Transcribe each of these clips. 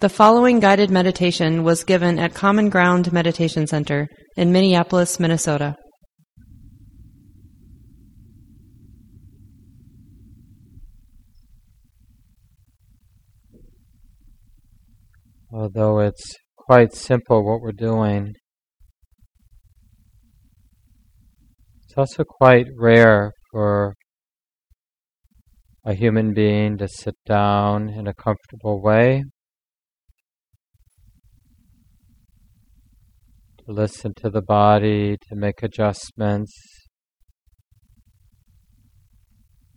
The following guided meditation was given at Common Ground Meditation Center in Minneapolis, Minnesota. Although it's quite simple what we're doing, it's also quite rare for a human being to sit down in a comfortable way, listen to the body, to make adjustments,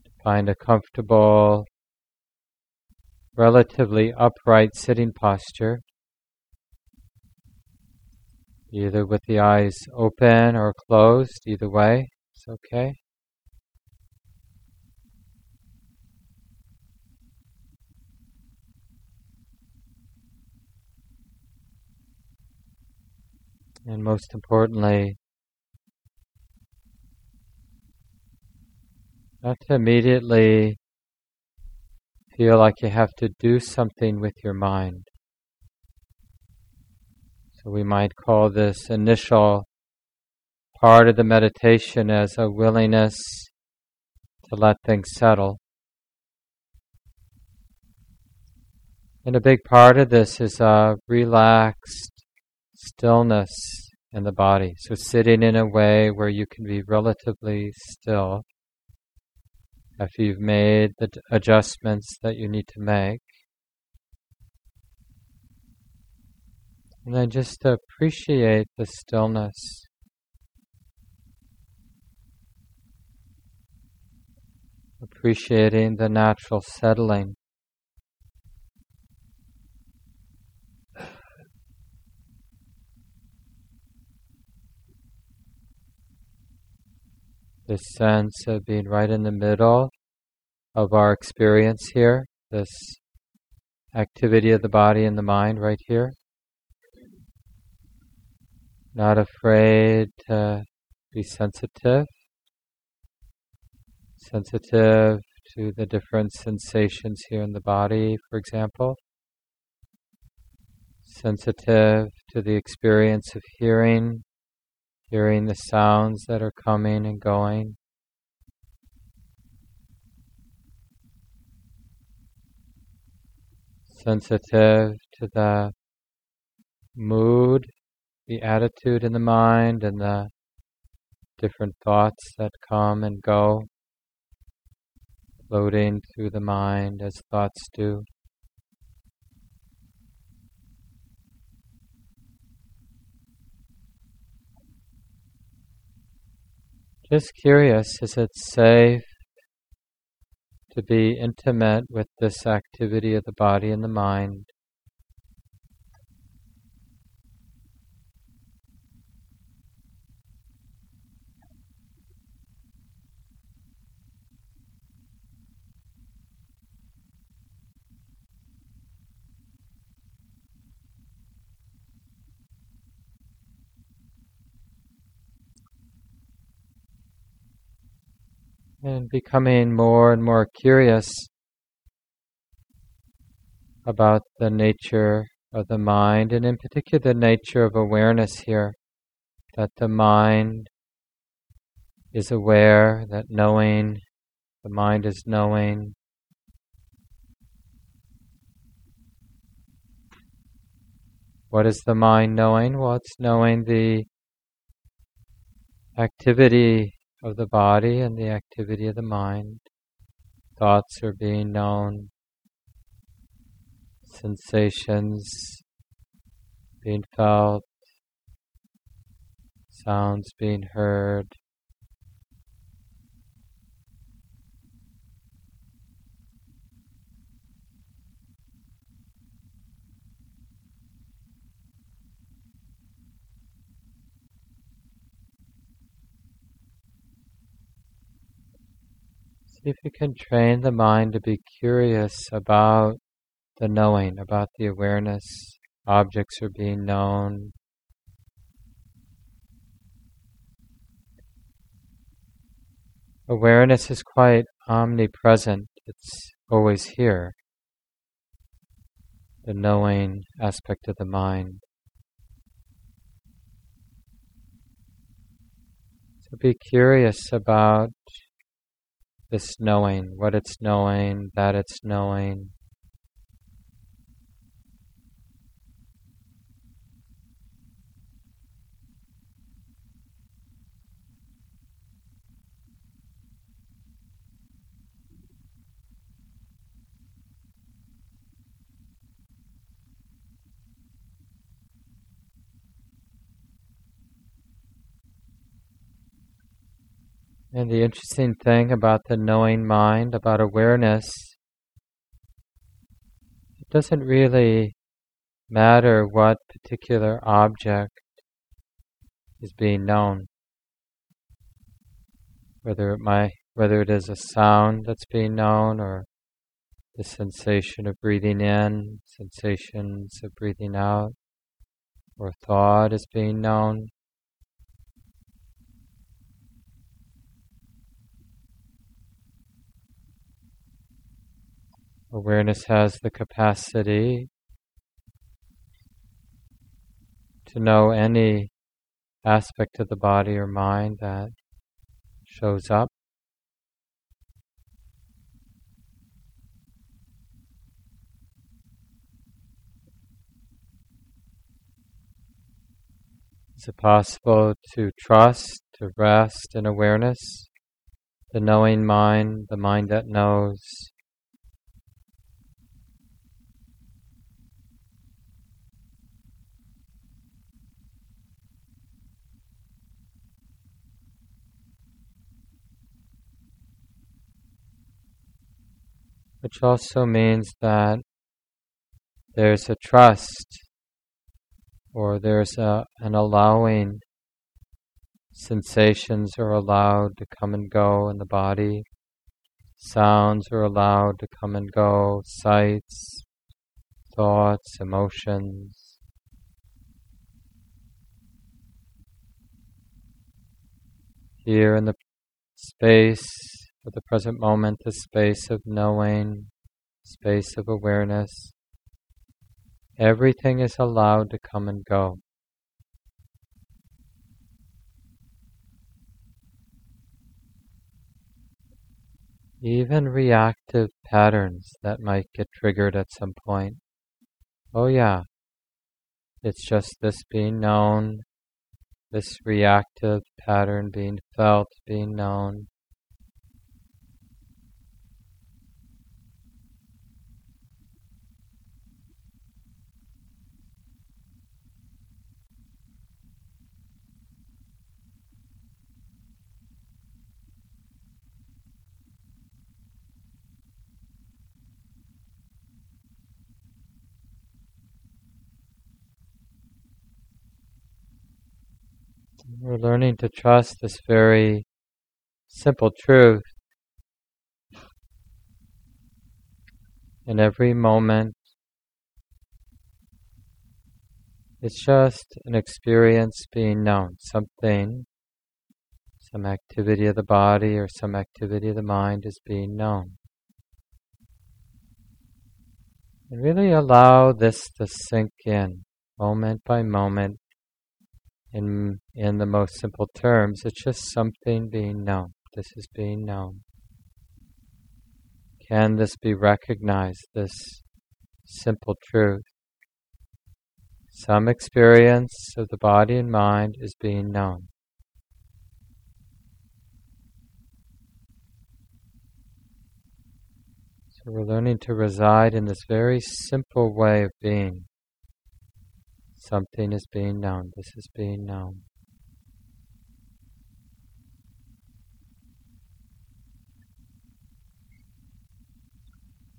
to find a comfortable, relatively upright sitting posture, either with the eyes open or closed, either way, it's okay. And most importantly, not to immediately feel like you have to do something with your mind. So we might call this initial part of the meditation as a willingness to let things settle. And a big part of this is a relaxed stillness in the body. So, sitting in a way where you can be relatively still after you've made the adjustments that you need to make. And then just appreciate the stillness. Appreciating the natural settling. This sense of being right in the middle of our experience here, this activity of the body and the mind right here. Not afraid to be sensitive, sensitive to the different sensations here in the body, for example. Sensitive to the experience of hearing hearing the sounds that are coming and going. Sensitive to the mood, the attitude in the mind, and the different thoughts that come and go, floating through the mind as thoughts do. Just curious, is it safe to be intimate with this activity of the body and the mind? And becoming more and more curious about the nature of the mind, and in particular the nature of awareness here. That the mind is aware, that knowing, the mind is knowing. What is the mind knowing? Well, it's knowing the activity of the body and the activity of the mind. Thoughts are being known, sensations being felt, sounds being heard. If you can train the mind to be curious about the knowing, about the awareness. Objects are being known. Awareness is quite omnipresent, it's always here. the knowing aspect of the mind. So be curious about this knowing, what it's knowing, that it's knowing. And the interesting thing about the knowing mind, about awareness, it doesn't really matter what particular object is being known. Whether it might, whether it is a sound that's being known or the sensation of breathing in, sensations of breathing out, or thought is being known. Awareness has the capacity to know any aspect of the body or mind that shows up. Is it possible to trust, to rest in awareness, the knowing mind, the mind that knows? Which also means that there's a trust or there's a, an allowing. Sensations are allowed to come and go in the body. Sounds are allowed to come and go. Sights, thoughts, emotions. Here in the space for the present moment, the space of knowing, space of awareness. Everything is allowed to come and go. Even reactive patterns that might get triggered at some point. Oh, yeah, it's just this being known, this reactive pattern being felt, being known. We're learning to trust this very simple truth. In every moment, it's just an experience being known, something, some activity of the body or some activity of the mind is being known. And really allow this to sink in moment by moment in in the most simple terms, it's just something being known. This is being known. Can this be recognized, this simple truth? Some experience of the body and mind is being known. So we're learning to reside in this very simple way of being. Something is being known. This is being known.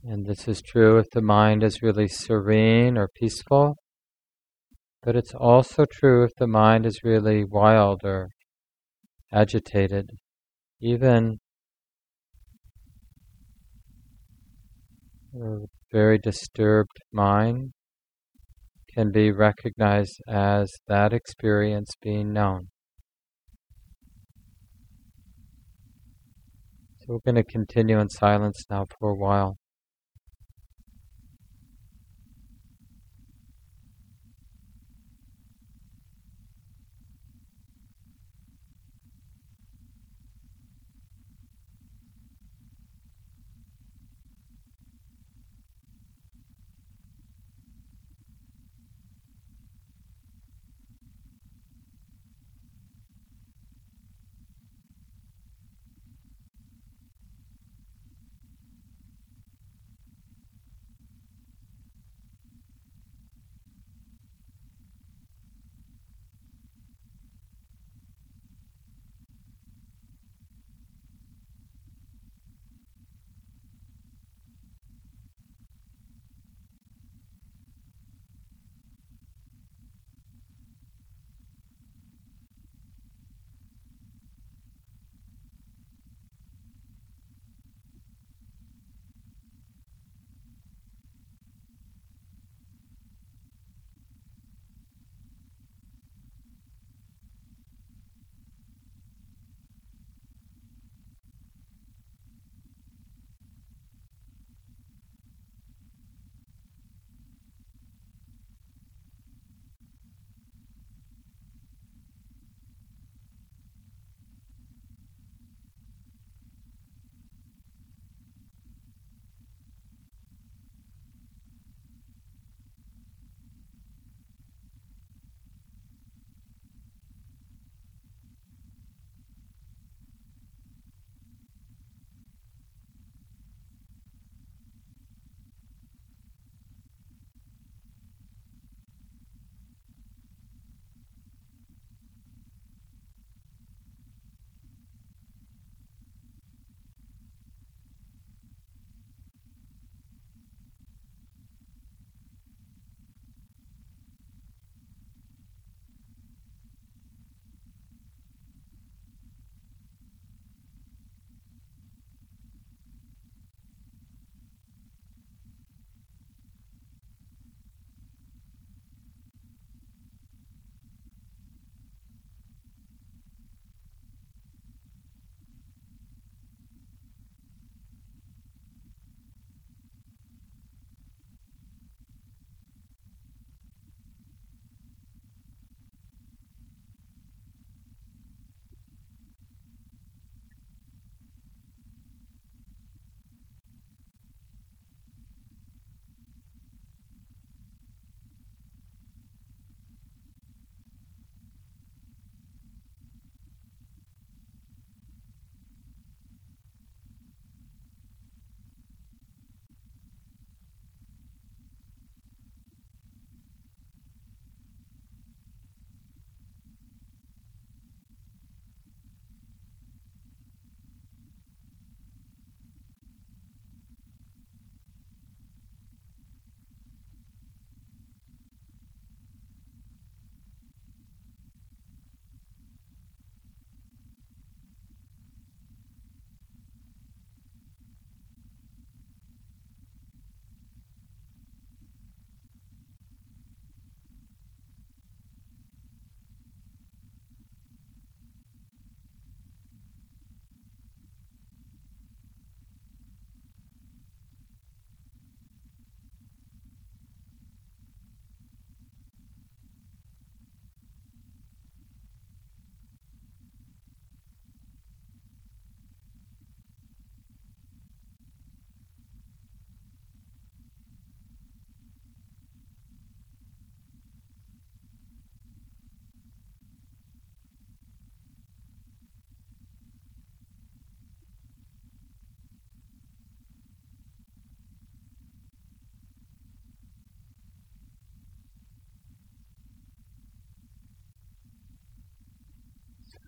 And this is true if the mind is really serene or peaceful, but it's also true if the mind is really wild or agitated. Even a very disturbed mind can be recognized as that experience being known. So we're going to continue in silence now for a while.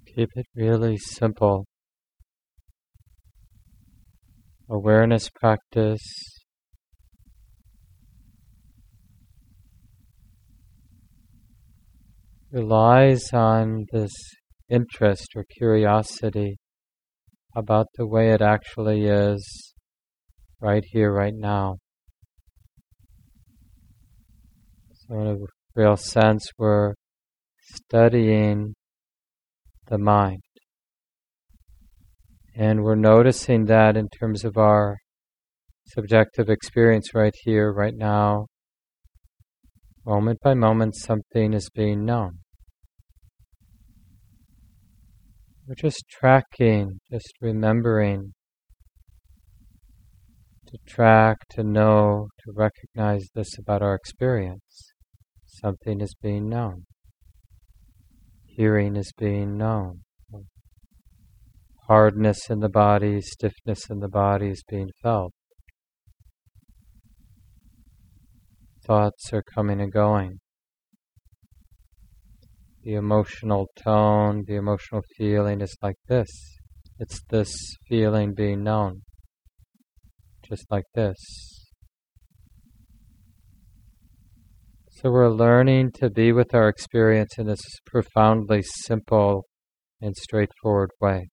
Keep it really simple. Awareness practice. relies on this interest or curiosity about the way it actually is right here, right now. So, in a real sense, we're studying the mind. And we're noticing that in terms of our subjective experience right here, right now. Moment by moment, something is being known. We're just tracking, just remembering to track, to know, to recognize this about our experience. Something is being known. Hearing is being known. Hardness in the body, stiffness in the body is being felt. Thoughts are coming and going. The emotional tone, the emotional feeling is like this. It's this feeling being known. Just like this. So we're learning to be with our experience in this profoundly simple and straightforward way.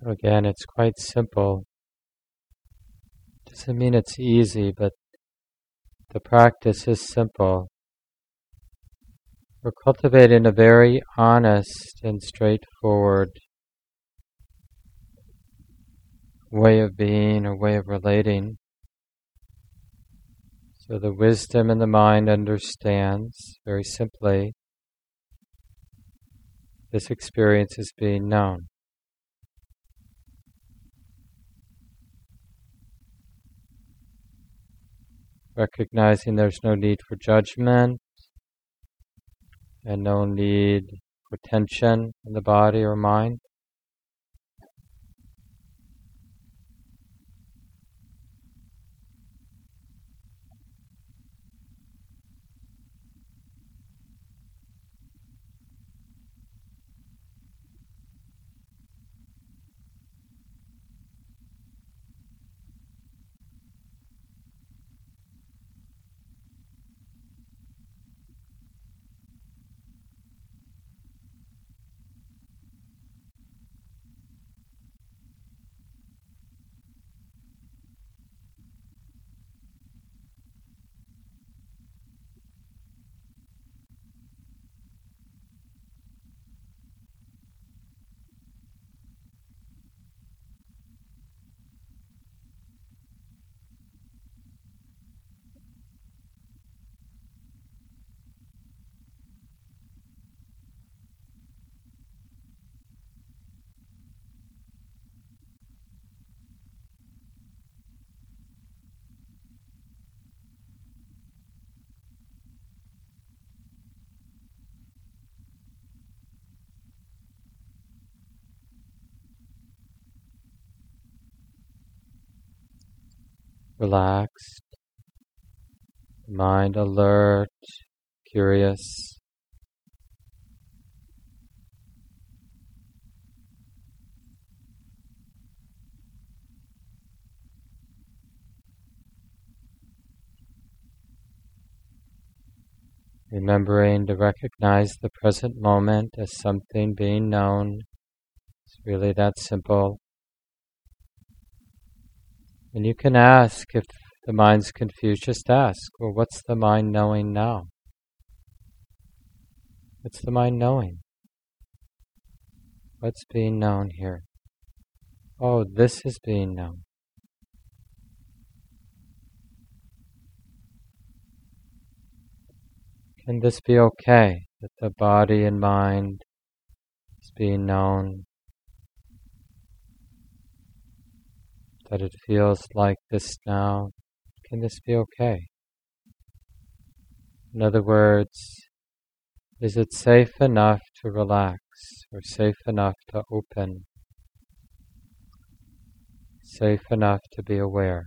So again, it's quite simple. Doesn't mean it's easy, but the practice is simple. We're cultivating a very honest and straightforward way of being or way of relating. So the wisdom in the mind understands very simply this experience is being known. Recognizing there's no need for judgment and no need for tension in the body or mind. Relaxed, mind alert, curious. Remembering to recognize the present moment as something being known. It's really that simple. And you can ask if the mind's confused, just ask, well, what's the mind knowing now? What's the mind knowing? What's being known here? Oh, this is being known. Can this be okay that the body and mind is being known that it feels like this now, can this be okay? In other words, is it safe enough to relax or safe enough to open? Safe enough to be aware?